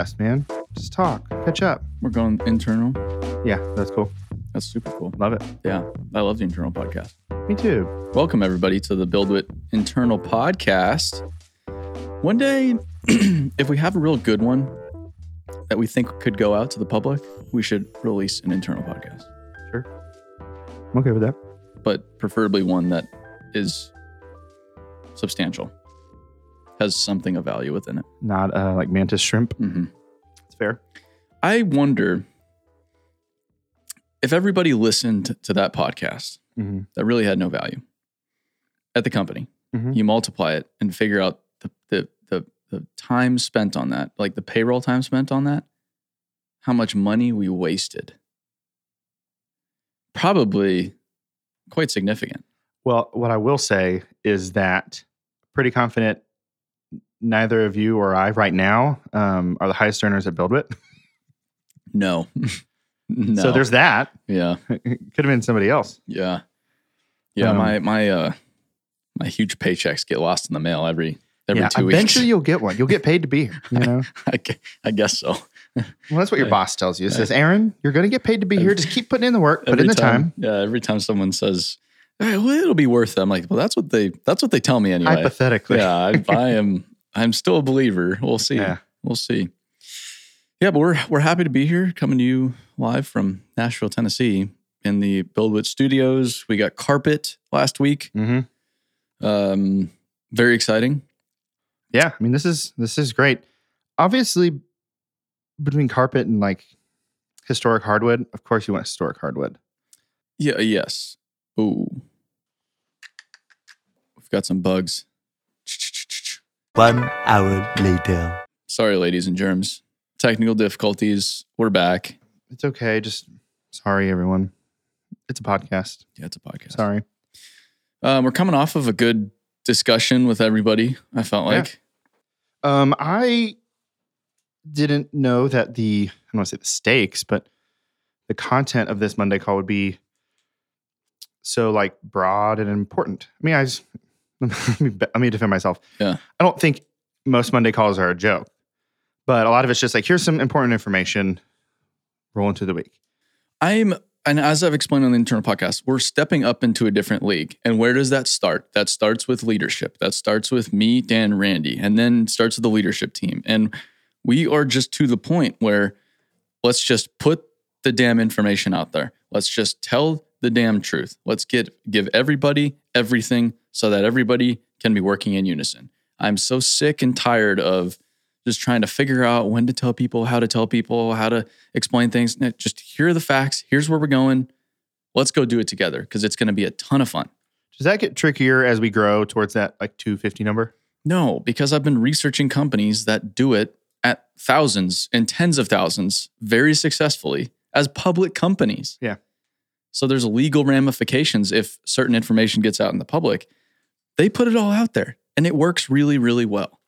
podcast, man. Just talk, catch up. We're going internal. Yeah, that's cool. That's super cool. Love it. Yeah, I love the internal podcast. Me too. Welcome everybody to the BuildWitt internal podcast. One day, if we have a real good one that we think could go out to the public, we should release an internal podcast. Sure. I'm okay with that. But preferably one that is substantial, has something of value within it. Not uh, like mantis shrimp. hmm It's fair. I wonder if everybody listened to that podcast Mm-hmm. that really had no value at the company. Mhm. You multiply it and figure out the, the the the time spent on that, like the payroll time spent on that, how much money we wasted. Probably quite significant. Well, what I will say is that pretty confident neither of you or I right now um, are the highest earners at BuildWitt. No. no. So there's that. yeah. Could have been somebody else. Yeah. Yeah, Um, my my uh my huge paychecks get lost in the mail every every yeah, two weeks. eventually you'll get one. You'll get paid to be here. You know, I, gu- I guess so. well, that's what your Right. boss tells you. It says, "Aaron, you're going to get paid to be here. Just keep putting in the work, put in the time." Yeah, every time someone says, "Eh, well, it'll be worth it. I'm like, well, that's what they that's what they tell me anyway. Hypothetically, yeah, I, I am I'm still a believer. We'll see. Yeah. We'll see. Yeah, but we're we're happy to be here, coming to you live from Nashville, Tennessee, in the BuildWitt Studios. We got carpet last week. hmm Um, very exciting. Yeah, I mean this is this is great. Obviously, between carpet and like historic hardwood, of course you want historic hardwood. Yeah. Yes. Ooh. We've got some bugs. One hour later. Sorry, ladies and germs. Technical difficulties. We're back. It's okay. Just sorry, everyone. It's a podcast. Yeah, it's a podcast. Sorry. Um, we're coming off of a good discussion with everybody. I felt Yeah. like. Um, I didn't know that the I don't want to say the stakes, but the content of this Monday call would be so like broad and important. I mean, I just, let me defend myself. Yeah. I don't think most Monday calls are a joke, but a lot of it's just like here's some important information. Roll into the week. I'm, and as I've explained on the internal podcast, we're stepping up into a different league. And where does that start? That starts with leadership. That starts with me, Dan, Randy, and then starts with the leadership team. And we are just to the point where let's just put the damn information out there. Let's just tell the damn truth. Let's get give everybody everything so that everybody can be working in unison. I'm so sick and tired of just trying to figure out when to tell people, how to tell people, how to explain things. Just here are the facts. Here's where we're going. Let's go do it together because it's going to be a ton of fun. Does that get trickier as we grow towards that like 250 number? No, because I've been researching companies that do it at thousands and tens of thousands very successfully as public companies. Yeah. So there's legal ramifications if certain information gets out in the public. They put it all out there and it works really, really well.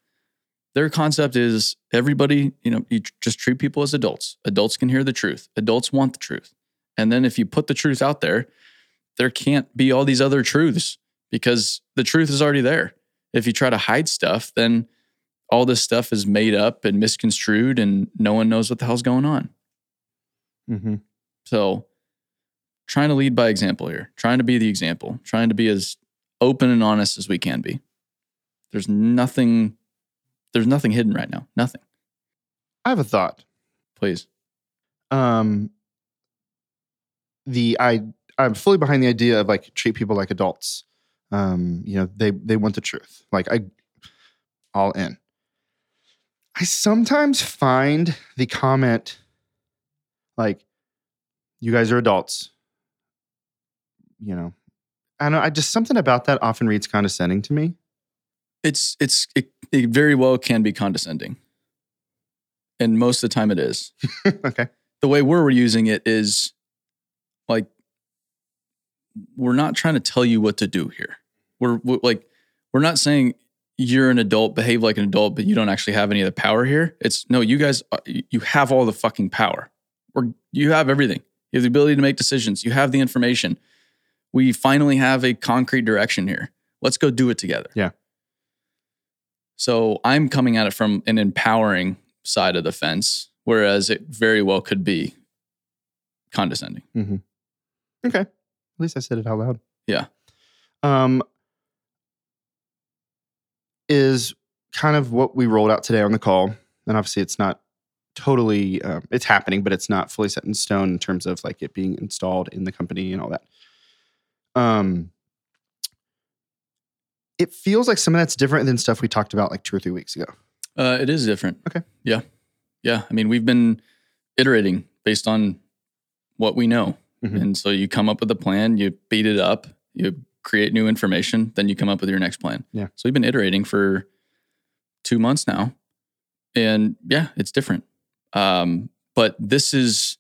Their concept is everybody, you know, you just treat people as adults. Adults can hear the truth. Adults want the truth. And then if you put the truth out there, there can't be all these other truths because the truth is already there. If you try to hide stuff, then all this stuff is made up and misconstrued and no one knows what the hell's going on. Mm-hmm. So, trying to lead by example here, trying to be the example, trying to be as open and honest as we can be. There's nothing there's nothing hidden right now. Nothing. I have a thought. Please. um the i i'm fully behind the idea of like treat people like adults um you know they they want the truth like i all in i sometimes find the comment like you guys are adults you know i know i just something about that often reads condescending to me It's it's it, it very well can be condescending. And most of the time it is. okay the way we're using it is like we're not trying to tell you what to do here. We're, we're like we're not saying you're an adult, behave like an adult, but you don't actually have any of the power here. It's no, you guys, uh, you have all the fucking power. Or you have everything. You have the ability to make decisions. You have the information. We finally have a concrete direction here. Let's go do it together. Yeah. So I'm coming at it from an empowering side of the fence, whereas it very well could be condescending. Mm-hmm. Okay. At least I said it out loud. Yeah. Um, is kind of what we rolled out today on the call, and obviously it's not totally um, it's happening, but it's not fully set in stone in terms of like it being installed in the company and all that. Um, it feels like some of that's different than stuff we talked about like two or three weeks ago. Uh, it is different. Okay. Yeah. Yeah. I mean, we've been iterating based on what we know. Mhm. And so you come up with a plan, you beat it up, you create new information, then you come up with your next plan. Yeah. So we've been iterating for two months now. And yeah, it's different. Um, but this is,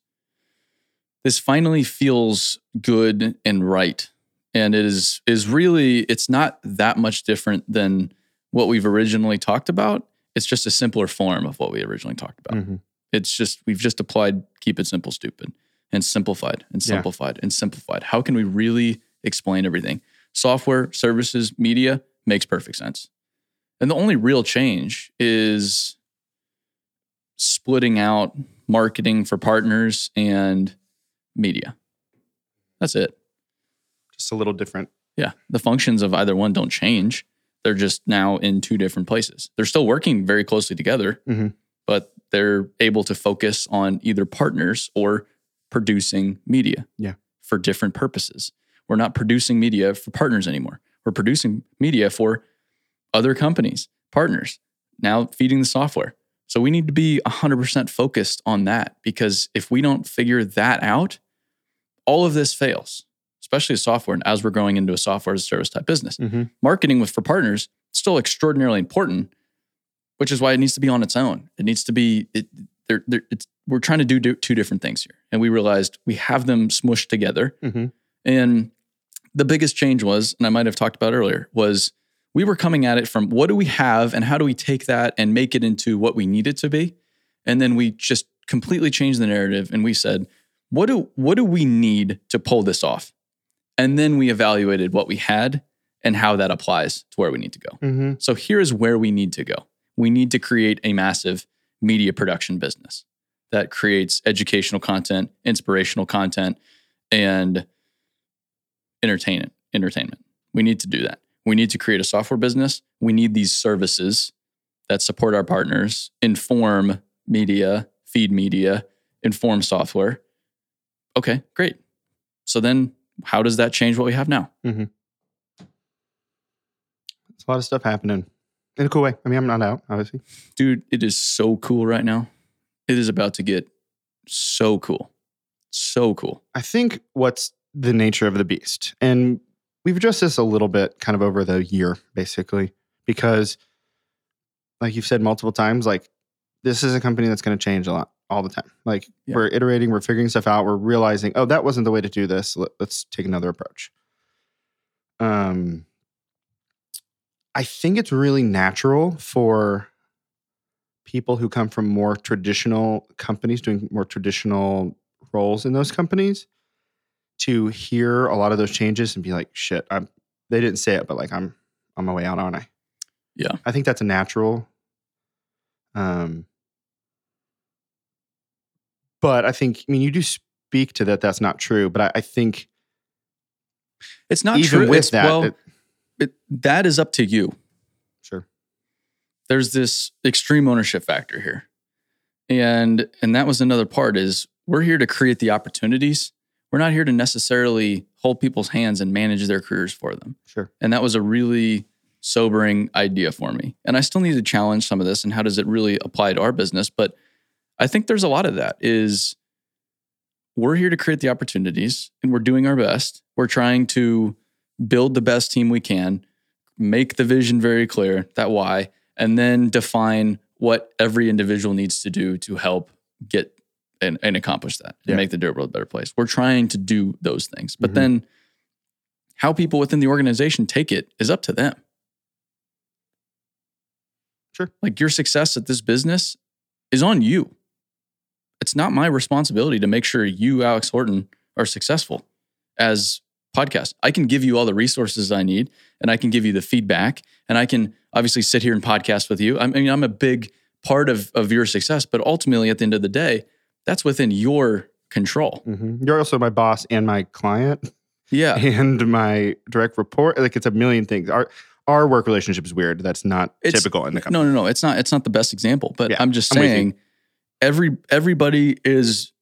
this finally feels good and right. And it is, is really, it's not that much different than what we've originally talked about. It's just a simpler form of what we originally talked about. Mhm. It's just we've just applied keep it simple, stupid, and simplified and Yeah. simplified and simplified. How can we really explain everything? Software, services, media makes perfect sense. And the only real change is splitting out marketing for partners and media. That's it. Just a little different. Yeah. The functions of either one don't change. They're just now in two different places. They're still working very closely together, Mhm. but they're able to focus on either partners or producing media Yeah. for different purposes. We're not producing media for partners anymore. We're producing media for other companies, partners, now feeding the software. So we need to be 100% focused on that because if we don't figure that out, all of this fails, especially software. And as we're growing into a software as a service type business, Mhm. marketing with for partners is still extraordinarily important, which is why it needs to be on its own. It needs to be. It, there, there, it's, we're trying to do, do two different things here, and we realized we have them smushed together. Mhm. And the biggest change was, and I might have talked about earlier, was we were coming at it from what do we have and how do we take that and make it into what we need it to be, and then we just completely changed the narrative and we said, what do what do we need to pull this off? And then we evaluated what we had and how that applies to where we need to go. Mhm. So here's where we need to go. We need to create a massive media production business that creates educational content, inspirational content, and entertainment. Entertainment. We need to do that. We need to create a software business. We need these services that support our partners, inform media, feed media, inform software. Okay, great. So then how does that change what we have now? Mm-hmm. It's a lot of stuff happening in a cool way. I mean, I'm not out, obviously. dude, it is so cool right now. It is about to get so cool. So cool. I think what's the nature of the beast, and we've addressed this a little bit kind of over the year, basically, because like you've said multiple times, like this is a company that's going to change a lot all the time. Like Yeah. we're iterating, we're figuring stuff out, we're realizing, oh, that wasn't the way to do this. Let, let's take another approach. Um, I think it's really natural for people who come from more traditional companies doing more traditional roles in those companies to hear a lot of those changes and be like, shit, I'm they didn't say it, but like I'm on my way out, aren't I? Yeah. I think that's a natural. Um but I think I mean you do speak to that that's not true, but I, I think It's not even true. with It's- that, well, it- it, that is up to you. sure. There's this extreme ownership factor here. And and that was another part is we're here to create the opportunities. We're not here to necessarily hold people's hands and manage their careers for them. Sure. And that was a really sobering idea for me. And I still need to challenge some of this and how does it really apply to our business? But I think there's a lot of that is we're here to create the opportunities and we're doing our best. We're trying to build the best team we can, make the vision very clear, that why, and then define what every individual needs to do to help get and, and accomplish that and Yeah. make the dirt world a better place. We're trying to do those things. But Mhm. then how people within the organization take it is up to them. Sure. Like your success at this business is on you. It's not my responsibility to make sure you, Alex Horton, are successful as podcast. I can give you all the resources I need and I can give you the feedback and I can obviously sit here and podcast with you. I mean, I'm a big part of of your success, but ultimately at the end of the day, that's within your control. Mhm. You're also my boss and my client Yeah. and my direct report. Like it's a million things. Our our work relationship is weird. That's not It's- typical in the company. No, no, no. It's not. It's not the best example, but Yeah, I'm just I'm saying, every everybody is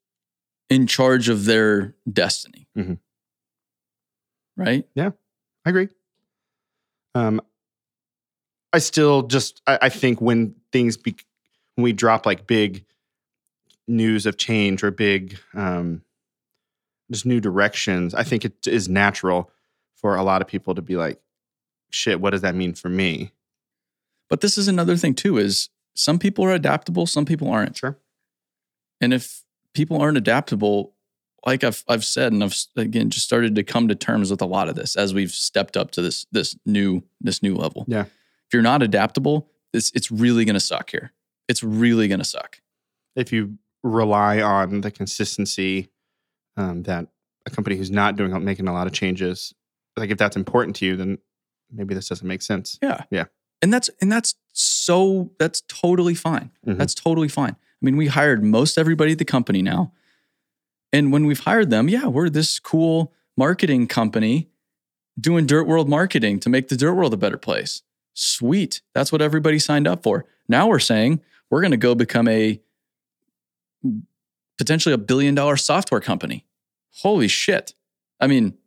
in charge of their destiny, Mhm. right? Yeah, I agree. Um, I still just I, I think when things be when we drop like big news of change or big um, just new directions, I think it is natural for a lot of people to be like, "Shit, what does that mean for me?" But this is another thing too: is some people are adaptable, some people aren't. Sure. And if people aren't adaptable, like I've I've said, and I've again just started to come to terms with a lot of this as we've stepped up to this this new this new level. Yeah. If you're not adaptable, it's it's really gonna suck here. It's really gonna suck. If you rely on the consistency um, that a company who's not doing making a lot of changes, like if that's important to you, then maybe this doesn't make sense. Yeah. Yeah. And that's and that's so that's totally fine. Mhm. That's totally fine. I mean, we hired most everybody at the company now. And when we've hired them, yeah, we're this cool marketing company doing dirt world marketing to make the dirt world a better place. Sweet. That's what everybody signed up for. Now we're saying we're going to go become a potentially a billion dollar software company. Holy shit. I mean,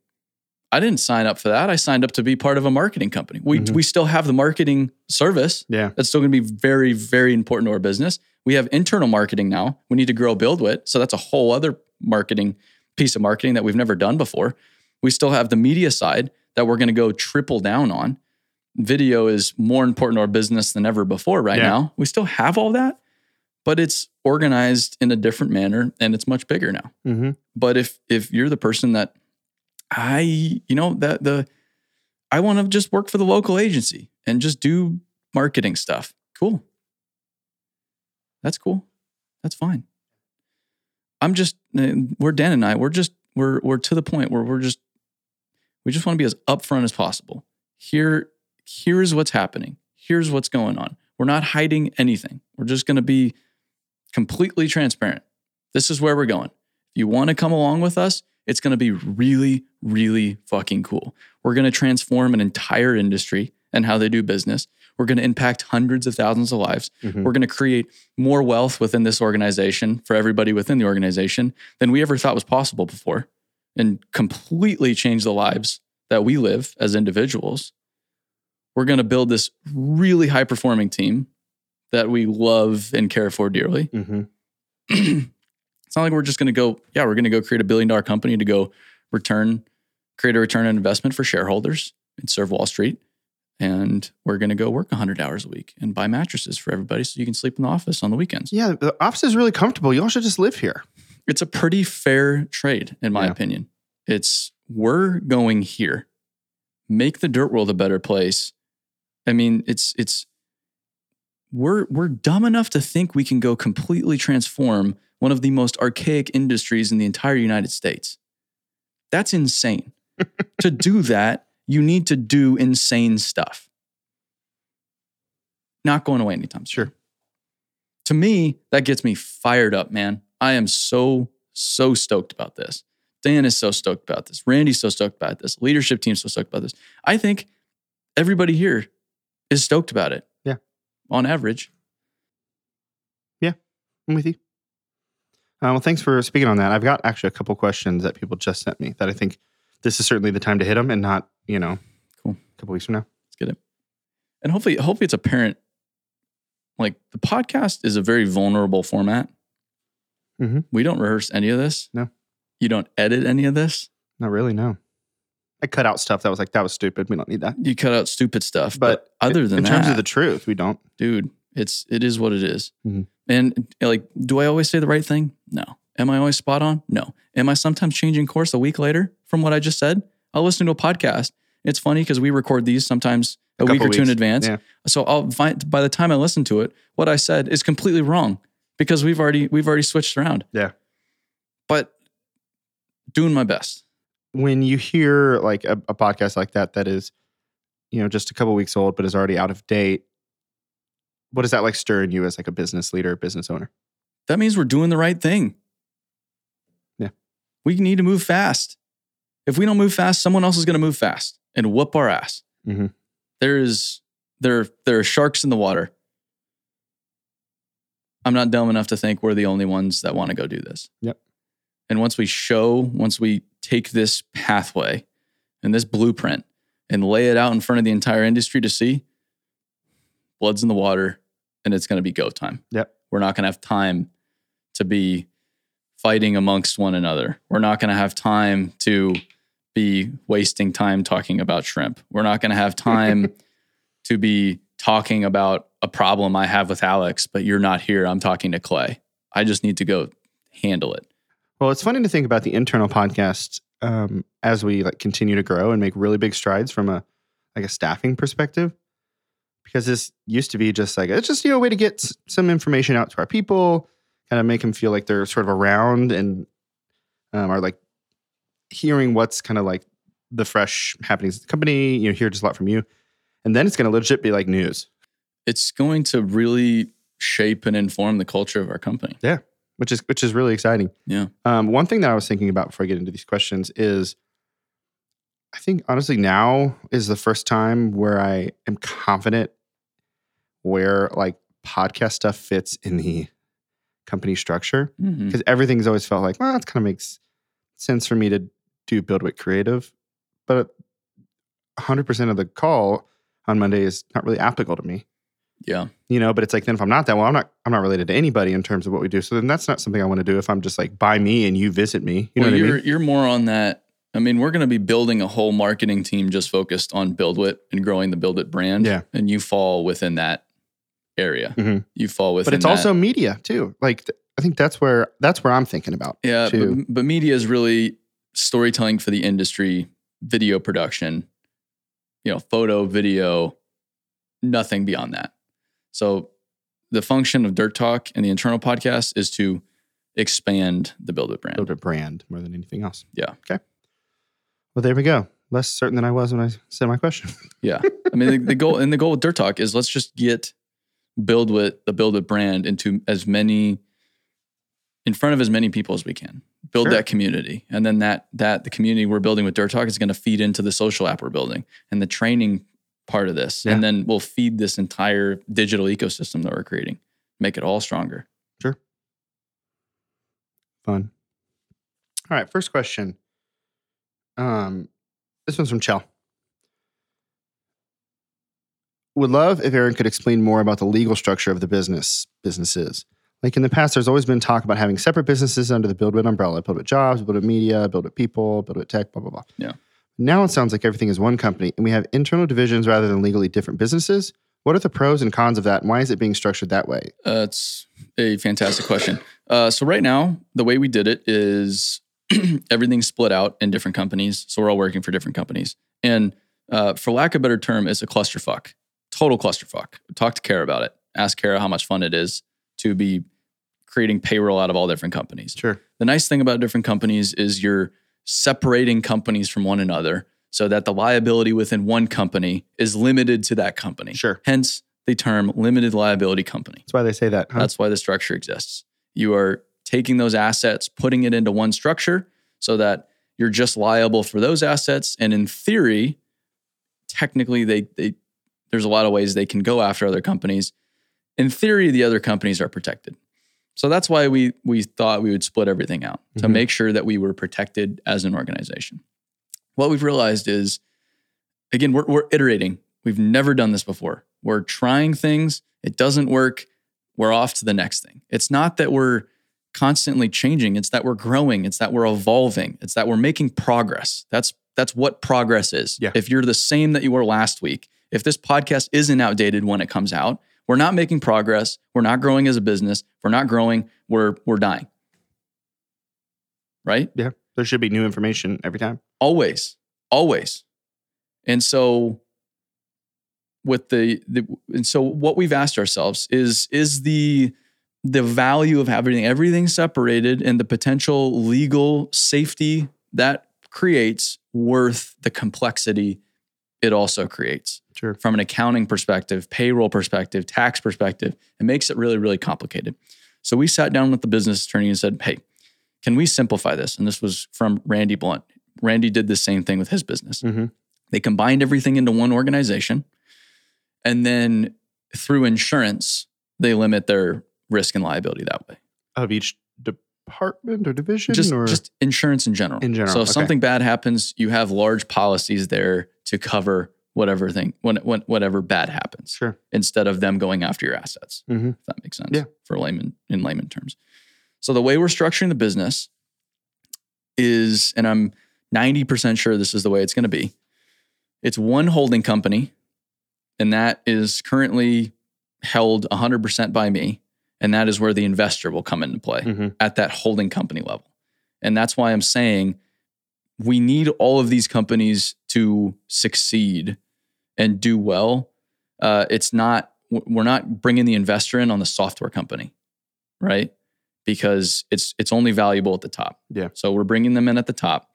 I didn't sign up for that. I signed up to be part of a marketing company. We, Mhm. we still have the marketing service. Yeah. That's still going to be very, very important to our business. We have internal marketing now. We need to grow BuildWitt. So that's a whole other marketing piece of marketing that we've never done before. We still have the media side that we're going to go triple down on. Video is more important to our business than ever before right Yeah. now. We still have all that, but it's organized in a different manner and it's much bigger now. Mm-hmm. But if if you're the person that I, you know, that the I want to just work for the local agency and just do marketing stuff. Cool. That's cool. That's fine. I'm just uh, we're Dan and I, we're just we're we're to the point where we're just we just want to be as upfront as possible. Here here's what's happening. Here's what's going on. We're not hiding anything. We're just going to be completely transparent. This is where we're going. If you want to come along with us, it's going to be really, really fucking cool. We're going to transform an entire industry and how they do business. We're going to impact hundreds of thousands of lives. Mhm. We're going to create more wealth within this organization for everybody within the organization than we ever thought was possible before and completely change the lives that we live as individuals. We're going to build this really high performing team that we love and care for dearly Mm-hmm. it's not like we're just going to go, yeah, we're going to go create a billion dollar company to go return, create a return on investment for shareholders and serve Wall Street. And we're going to go work 100 hours a week and buy mattresses for everybody so you can sleep in the office on the weekends. Yeah, the office is really comfortable. Y'all should just live here. It's a pretty fair trade, in my Yeah. opinion. It's we're going here, make the dirt world a better place. I mean, it's, it's, we're, we're dumb enough to think we can go completely transform one of the most archaic industries in the entire United States. That's insane. to do that, you need to do insane stuff. Not going away anytime soon. Sure. To me, that gets me fired up, man. I am so, so stoked about this. Dan is so stoked about this. Randy's so stoked about this. Leadership team's so stoked about this. I think everybody here is stoked about it. Yeah. On average. Yeah. I'm with you. Uh, well, thanks for speaking on that. I've got actually a couple questions that people just sent me that I think this is certainly the time to hit them and not, you know, Cool. a couple weeks from now. Let's get it. And hopefully, hopefully it's apparent. Like the podcast is a very vulnerable format. Mhm. We don't rehearse any of this. No. You don't edit any of this. Not really, no. I cut out stuff that was like, that was stupid. We don't need that. You cut out stupid stuff. But, But other than In that, terms of the truth, we don't. dude, it's it is what it is. Mhm. And like, do I always say the right thing? No. Am I always spot on? No. Am I sometimes changing course a week later from what I just said? I'll listen to a podcast. It's funny because we record these sometimes a, A week or couple two in advance. Yeah. So I'll find by the time I listen to it, what I said is completely wrong because we've already we've already switched around. Yeah. But doing my best. When you hear like a, a podcast like that, that is, you know, just a couple weeks old, but is already out of date, what does that like stir in you as like a business leader, business owner? That means we're doing the right thing. Yeah. We need to move fast. If we don't move fast, someone else is going to move fast and whoop our ass. Mhm. There is there there are sharks in the water. I'm not dumb enough to think we're the only ones that want to go do this. Yep. And once we show, once we take this pathway and this blueprint and lay it out in front of the entire industry to see, blood's in the water and it's going to be go time. Yep. We're not going to have time to be fighting amongst one another. We're not going to have time to be wasting time talking about shrimp. We're not going to have time to be talking about a problem I have with Alex, but you're not here. I'm talking to Clay. I just need to go handle it. Well, it's funny to think about the internal podcast um, as we like continue to grow and make really big strides from a like a staffing perspective, because this used to be just like it's just you know a way to get s- some information out to our people, kind of make them feel like they're sort of around and um, are like hearing what's kind of like the fresh happenings at the company. You know, hear just a lot from you, and then it's going to legit be like news, It's going to really shape and inform the culture of our company. Yeah, which is which is really exciting. Yeah. Um, one thing that I was thinking about before I get into these questions is I think honestly now is the first time where I am confident where like podcast stuff fits in the company structure mm-hmm. because everything's always felt like, well, it kind of makes sense for me to do BuildWitt Creative. But 100% of the call on Monday is not really applicable to me Yeah. you know but it's like then if i'm not that well i'm not i'm not related to anybody in terms of what we do so then that's not something i want to do if i'm just like by me and you visit me you know well, what i you're mean you're more on that. I mean, we're going to be building a whole marketing team just focused on BuildWitt and growing the BuildWitt brand. Yeah. and you fall within that area. Mhm. You fall within. but it's that. also media too like th- i think that's where that's where i'm thinking about yeah, too. but, but media is really storytelling for the industry, video production, you know, photo, video, nothing beyond that. So the function of Dirt Talk and the internal podcast is to expand the BuildWitt brand. build a brand more than anything else Yeah. okay well there we go less certain than i was when i said my question Yeah. I mean, the, the goal and the goal with Dirt Talk is let's just get BuildWitt the BuildWitt brand into as many, in front of as many people as we can. Build Sure. that community. And then that, that the community we're building with Dirt Talk is going to feed into the social app we're building and the training part of this. Yeah. And then we'll feed this entire digital ecosystem that we're creating, make it all stronger. Sure fun all right first question um this one's from chell. Would love if aaron could explain more about the legal structure of the business businesses. Like in the past there's always been talk about having separate businesses under the BuildWitt umbrella. BuildWitt jobs BuildWitt media BuildWitt people BuildWitt tech blah blah blah. Yeah. now it sounds like everything is one company and we have internal divisions rather than legally different businesses. What are the pros and cons of that and why is it being structured that way? Uh, it's a fantastic question. Uh, so right now, the way we did it is everything's split out in different companies. So we're all working for different companies, and uh, for lack of a better term, it's a clusterfuck, total clusterfuck. Talk to Kara about it. Ask Kara how much fun it is to be creating payroll out of all different companies. sure The nice thing about different companies is you're separating companies from one another so that the liability within one company is limited to that company. sure Hence the term limited liability company. that's why they say that huh? That's why the structure exists. You are taking those assets, putting it into one structure so that you're just liable for those assets. And in theory, technically, they, they there's a lot of ways they can go after other companies. In theory, the other companies are protected. So that's why we we thought we would split everything out to Mhm. make sure that we were protected as an organization. What we've realized is, again, we're, we're iterating. We've never done this before. We're trying things. It doesn't work. We're off to the next thing. It's not that we're constantly changing. It's that we're growing. It's that we're evolving. It's that we're making progress. That's that's what progress is. Yeah. If you're the same that you were last week, if this podcast isn't outdated when it comes out, we're not making progress. We're not growing as a business. We're not growing. We're we're dying. Right? Yeah, there should be new information every time. always always and so with the, the and so what we've asked ourselves is is the the value of having everything separated and the potential legal safety that creates worth the complexity it also creates Sure. from an accounting perspective, payroll perspective, tax perspective. It makes it really, really complicated. So we sat down with the business attorney and said, hey, can we simplify this? And this was from Randy Blunt. Randy did the same thing with his business. Mhm. They combined everything into one organization. And then through insurance, they limit their risk and liability that way. Of each department or division Just, or just insurance in general. In general, So if okay. something bad happens, you have large policies there to cover whatever thing, when, when, whatever bad happens sure. instead of them going after your assets. Mhm. If that makes sense. Yeah. For layman in layman terms. So the way we're structuring the business is, and I'm 90% sure this is the way it's going to be. It's one holding company, and that is currently held 100% by me. And that is where the investor will come into play Mhm. at that holding company level. And that's why I'm saying we need all of these companies to succeed and do well. Uh, it's not, we're not bringing the investor in on the software company, right? Because it's, it's only valuable at the top. Yeah. So we're bringing them in at the top.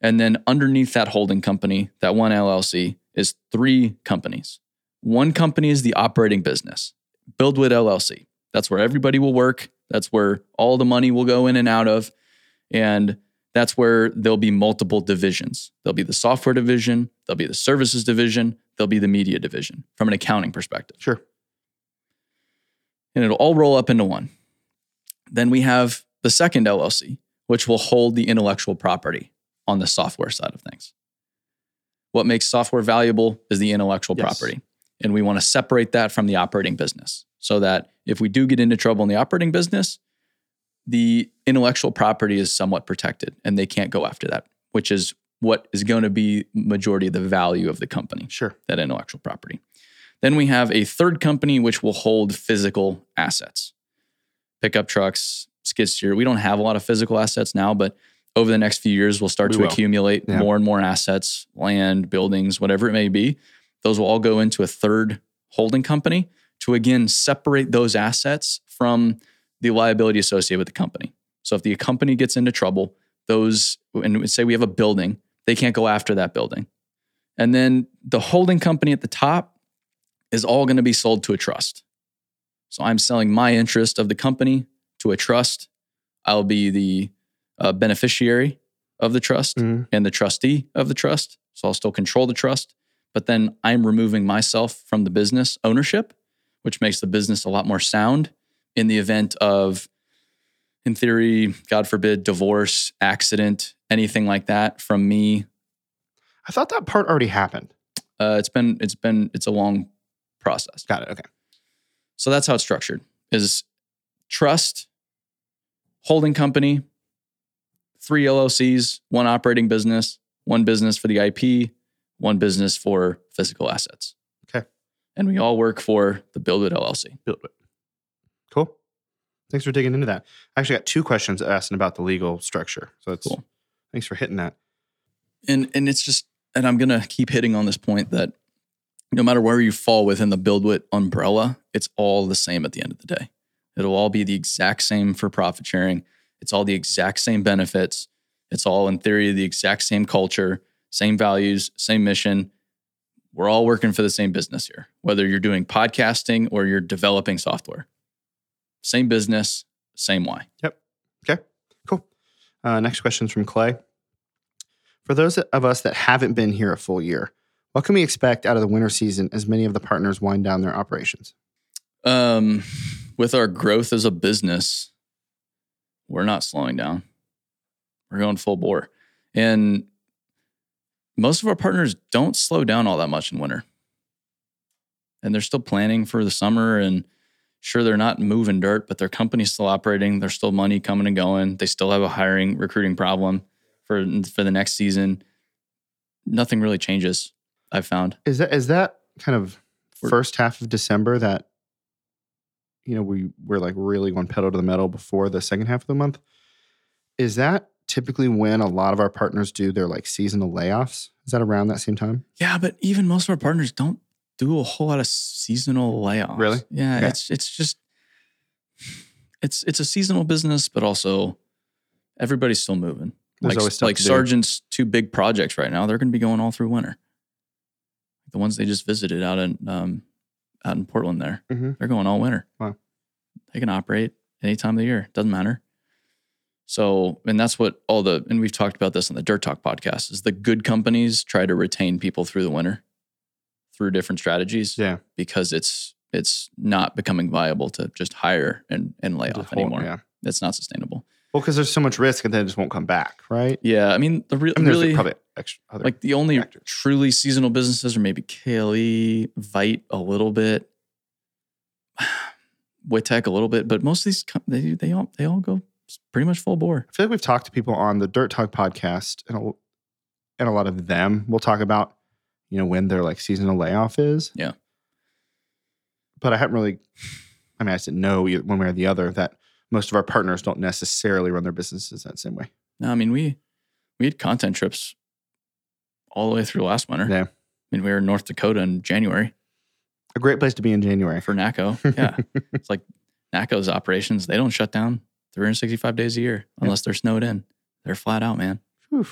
And then underneath that holding company, that one LLC, is three companies. One company is the operating business, BuildWitt LLC. That's where everybody will work. That's where all the money will go in and out of. And that's where there'll be multiple divisions. There'll be the software division, there'll be the services division, there'll be the media division from an accounting perspective. Sure. And it'll all roll up into one. Then we have the second LLC, which will hold the intellectual property on the software side of things. What makes software valuable is the intellectual Yes. property. And we want to separate that from the operating business so that if we do get into trouble in the operating business, the intellectual property is somewhat protected and they can't go after that, which is what is going to be majority of the value of the company Sure. that intellectual property. Then we have a third company which will hold physical assets, pickup trucks, skid steer. We don't have a lot of physical assets now, but over the next few years, we'll start We to will. accumulate Yeah. more and more assets, land, buildings, whatever it may be. Those will all go into a third holding company to again separate those assets from the liability associated with the company. So if the company gets into trouble, those, and say we have a building, they can't go after that building. And then the holding company at the top is all going to be sold to a trust. So I'm selling my interest of the company to a trust. I'll be the uh, beneficiary of the trust Mhm. and the trustee of the trust. So I'll still control the trust, but then I'm removing myself from the business ownership, which makes the business a lot more sound in the event of, in theory, God forbid, divorce, accident, anything like that from me. I thought that part already happened. Uh, it's been, it's been, it's a long process. Got it. Okay. So that's how it's structured is trust, holding company, three LLCs, one operating business, one business for the IP, one business for physical assets. And we all work for the BuildWitt LLC. Build it. Cool. Thanks for digging into that. I actually got two questions asking about the legal structure. So that's Cool. thanks for hitting that. And and it's just and I'm gonna keep hitting on this point that no matter where you fall within the BuildWitt umbrella, it's all the same at the end of the day. It'll all be the exact same for profit sharing. It's all the exact same benefits. It's all in theory the exact same culture, same values, same mission. We're all working for the same business here, whether you're doing podcasting or you're developing software. Same business, same why. Yep. Okay. Cool. Uh, next question's from Clay. For those of us that haven't been here a full year, what can we expect out of the winter season as many of the partners wind down their operations? Um, with our growth as a business, we're not slowing down. We're going full bore. And most of our partners don't slow down all that much in winter. And they're still planning for the summer and sure they're not moving dirt, but their company's still operating. There's still money coming and going. They still have a hiring recruiting problem for for the next season. Nothing really changes, I've found. Is that is that kind of first half of December that you know we we're like really going pedal to the metal before the second half of the month? Is that typically when a lot of our partners do their like seasonal layoffs? Is that around that same time? Yeah, but even most of our partners don't do a whole lot of seasonal layoffs. Really? Yeah, Okay. it's it's just it's it's a seasonal business, but also everybody's still moving. There's like like to do. Sargent's two big projects right now, they're going to be going all through winter. the ones they just visited out in um, out in Portland. There, Mhm. they're going all winter. Wow. They can operate any time of the year. Doesn't matter. So, and that's what all the and we've talked about this on the Dirt Talk podcast is the good companies try to retain people through the winter through different strategies Yeah. because it's it's not becoming viable to just hire and and lay off whole- anymore. Yeah. It's not sustainable. Well, because there's so much risk and then it just won't come back, right? Yeah, I mean the re- I mean, really probably extra other. like the only factors. truly seasonal businesses are maybe KLE, Vite a little bit, Witek a little bit, but most of these they they all they all go pretty much full bore. I feel like we've talked to people on the Dirt Talk podcast, and a, and a lot of them will talk about, you know, when their like seasonal layoff is. Yeah. But I haven't really. I mean, I didn't know one way or the other that most of our partners don't necessarily run their businesses that same way. No, I mean we we had content trips all the way through last winter. Yeah. I mean we were in North Dakota in January A great place to be in January. for NACO. Yeah, it's like NACO's operations; they don't shut down 365 days a year unless they're snowed in. They're flat out, man. Whew.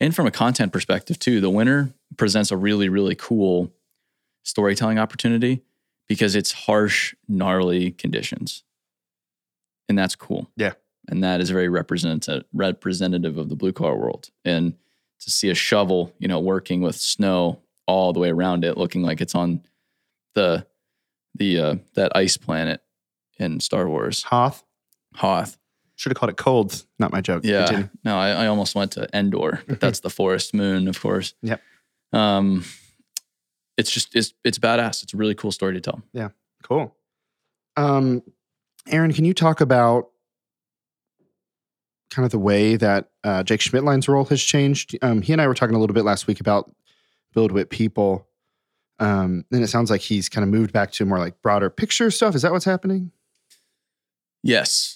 And from a content perspective, too, the winter presents a really, really cool storytelling opportunity because it's harsh, gnarly conditions. And that's cool. Yeah. And that is very representative representative of the blue car world. And to see a shovel, you know, working with snow all the way around it, looking like it's on the the uh that ice planet in Star Wars. Hoth Hoth. should have called it cold. Not my joke. Yeah. Continue. No, I, I almost went to Endor, but that's the forest moon, of course. Yep. Um, it's just it's it's badass. It's a really cool story to tell. Yeah. Cool. Um, Aaron, can you talk about kind of the way that uh, Jake Schmidtline's role has changed? Um, he and I were talking a little bit last week about BuildWitt People. Um, and it sounds like he's kind of moved back to more like broader picture stuff. Is that what's happening? Yes.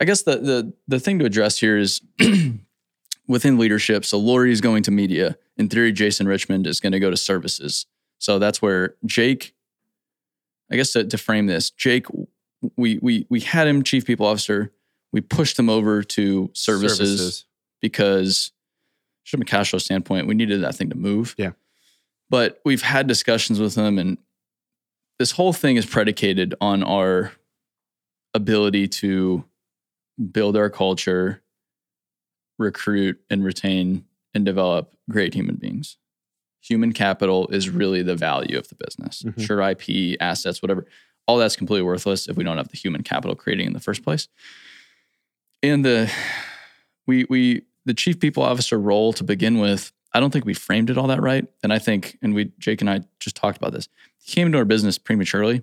I guess the the the thing to address here is within leadership. So Lori is going to media. In theory, Jason Richmond is going to go to services. So that's where Jake. I guess to, to frame this, Jake, we we we had him chief people officer. We pushed him over to services. because from a cash flow standpoint, we needed that thing to move. Yeah. But we've had discussions with him, and this whole thing is predicated on our ability to build our culture, recruit and retain and develop great human beings. Human capital is really the value of the business. Mhm. Sure, IP, assets, whatever, all that's completely worthless if we don't have the human capital creating in the first place. And the we we the chief people officer role to begin with, I don't think we framed it all that right. And I think, and we Jake and I just talked about this. He came into our business prematurely.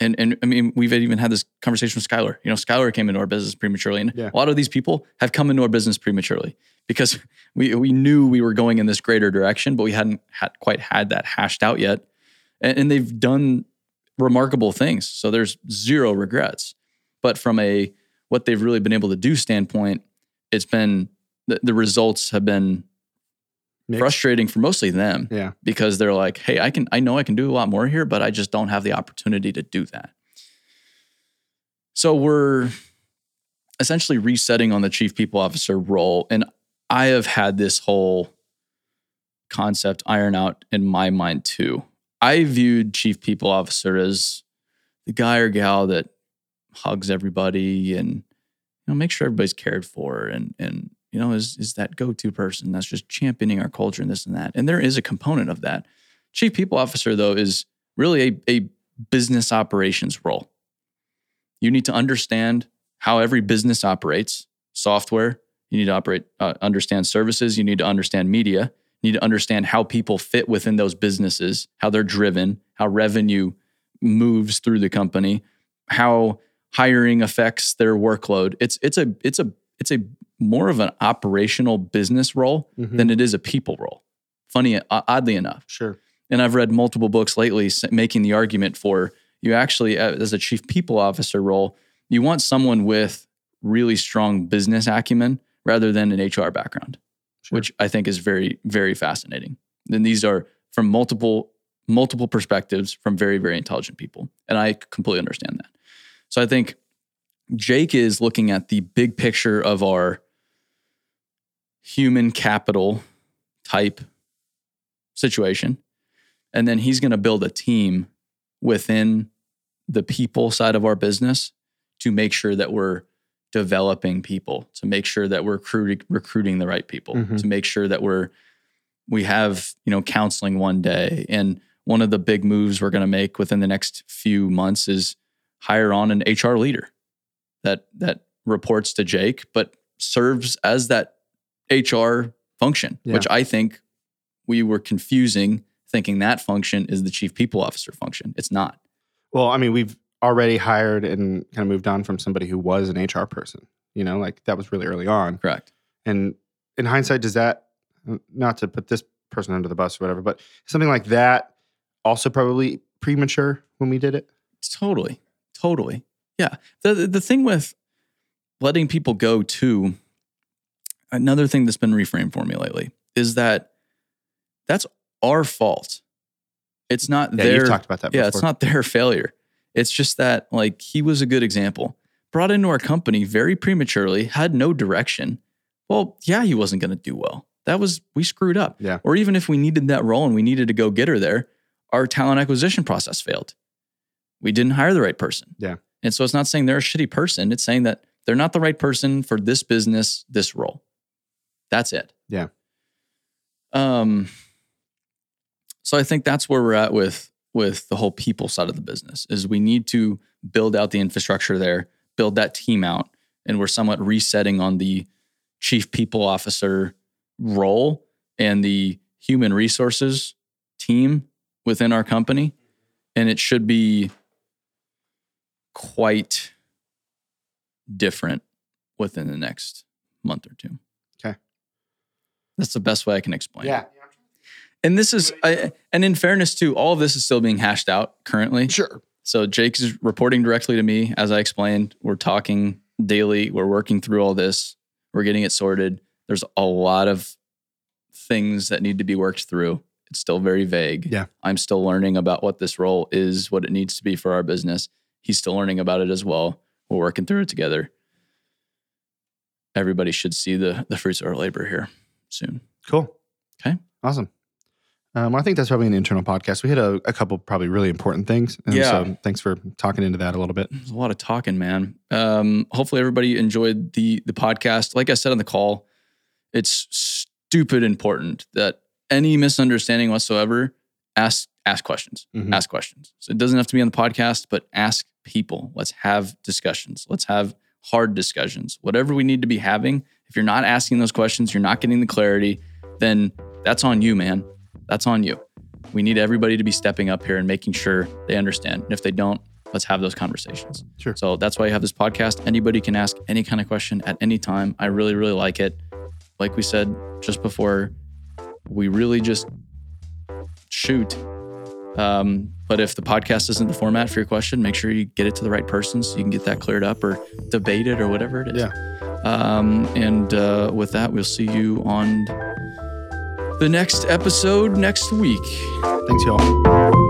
And and I mean, we've even had this conversation with Skylar. You know, Skylar came into our business prematurely. And Yeah. a lot of these people have come into our business prematurely because we we knew we were going in this greater direction, but we hadn't had quite had that hashed out yet. And, and they've done remarkable things. So there's zero regrets. But from a what they've really been able to do standpoint, it's been the, the results have been Mixed. frustrating for mostly them Yeah. because they're like, hey, I can I know I can do a lot more here, but I just don't have the opportunity to do that. So we're essentially resetting on the chief people officer role. And I have had this whole concept iron out in my mind too. I viewed chief people officer as the guy or gal that hugs everybody and you know make sure everybody's cared for and and you know is is that go-to person that's just championing our culture and this and that. And there is a component of that. Chief people officer though is really a, a business operations role. You need to understand how every business operates, software, you need to operate uh, understand services, you need to understand media, you need to understand how people fit within those businesses, how they're driven, how revenue moves through the company, how hiring affects their workload. It's it's a it's a it's a more of an operational business role Mhm. than it is a people role. Funny, oddly enough, Sure. and I've read multiple books lately making the argument for you actually, uh, as a chief people officer role, you want someone with really strong business acumen rather than an HR background, Sure. which I think is very, very fascinating. And these are from multiple, multiple perspectives from very, very intelligent people. And I completely understand that. So I think Jake is looking at the big picture of our human capital type situation. And then he's going to build a team within the people side of our business to make sure that we're developing people, to make sure that we're recruiting, recruiting the right people, Mhm. to make sure that we're we have you know counseling one day and one of the big moves we're going to make within the next few months is hire on an hr leader that that reports to jake but serves as that hr function Yeah. which i think we were confusing thinking that function is the chief people officer function it's not Well, I mean, we've already hired and kind of moved on from somebody who was an HR person. You know, like that was really early on. correct And in hindsight, does that not to put this person under the bus or whatever, but something like that also probably premature when we did it? Totally. Totally. Yeah. The the- the thing with letting people go too, another thing that's been reframed for me lately is that that's our fault. It's not Yeah, their you've talked about that yeah, it's not their failure. It's just that like he was a good example. Brought into our company very prematurely, had no direction. Well, yeah, he wasn't going to do well. That was we screwed up. Yeah. Or even if we needed that role and we needed to go get her there, our talent acquisition process failed. We didn't hire the right person. Yeah. And so it's not saying they're a shitty person. It's saying that they're not the right person for this business, this role. That's it. Yeah. Um so I think that's where we're at with with the whole people side of the business is we need to build out the infrastructure there, build that team out, and we're somewhat resetting on the chief people officer role and the human resources team within our company. And it should be quite different within the next month or two. That's the best way I can explain. it. And this is, I, and in fairness too, all of this is still being hashed out currently. Sure. So Jake is reporting directly to me. As I explained, we're talking daily. We're working through all this. We're getting it sorted. There's a lot of things that need to be worked through. It's still very vague. Yeah. I'm still learning about what this role is, what it needs to be for our business. He's still learning about it as well. We're working through it together. Everybody should see the the fruits of our labor here soon. Cool. Okay. Awesome. Um, I think that's probably an internal podcast. We hit a, a couple probably really important things. And Yeah. So thanks for talking into that a little bit. There's a lot of talking, man. Um, hopefully everybody enjoyed the the podcast. Like I said on the call, it's stupid important that any misunderstanding whatsoever, ask ask questions. Mhm. Ask questions. So it doesn't have to be on the podcast, but ask people. Let's have discussions. Let's have hard discussions. Whatever we need to be having. If you're not asking those questions, you're not getting the clarity, then that's on you, man. That's on you. We need everybody to be stepping up here and making sure they understand. And if they don't, let's have those conversations. Sure. So that's why I have this podcast. Anybody can ask any kind of question at any time. I really, really like it. Like we said just before, we really just shoot. Um, but if the podcast isn't the format for your question, make sure you get it to the right person so you can get that cleared up or debated or whatever it is. Yeah. Um, and uh, with that, we'll see you on the next episode next week. Thanks, y'all.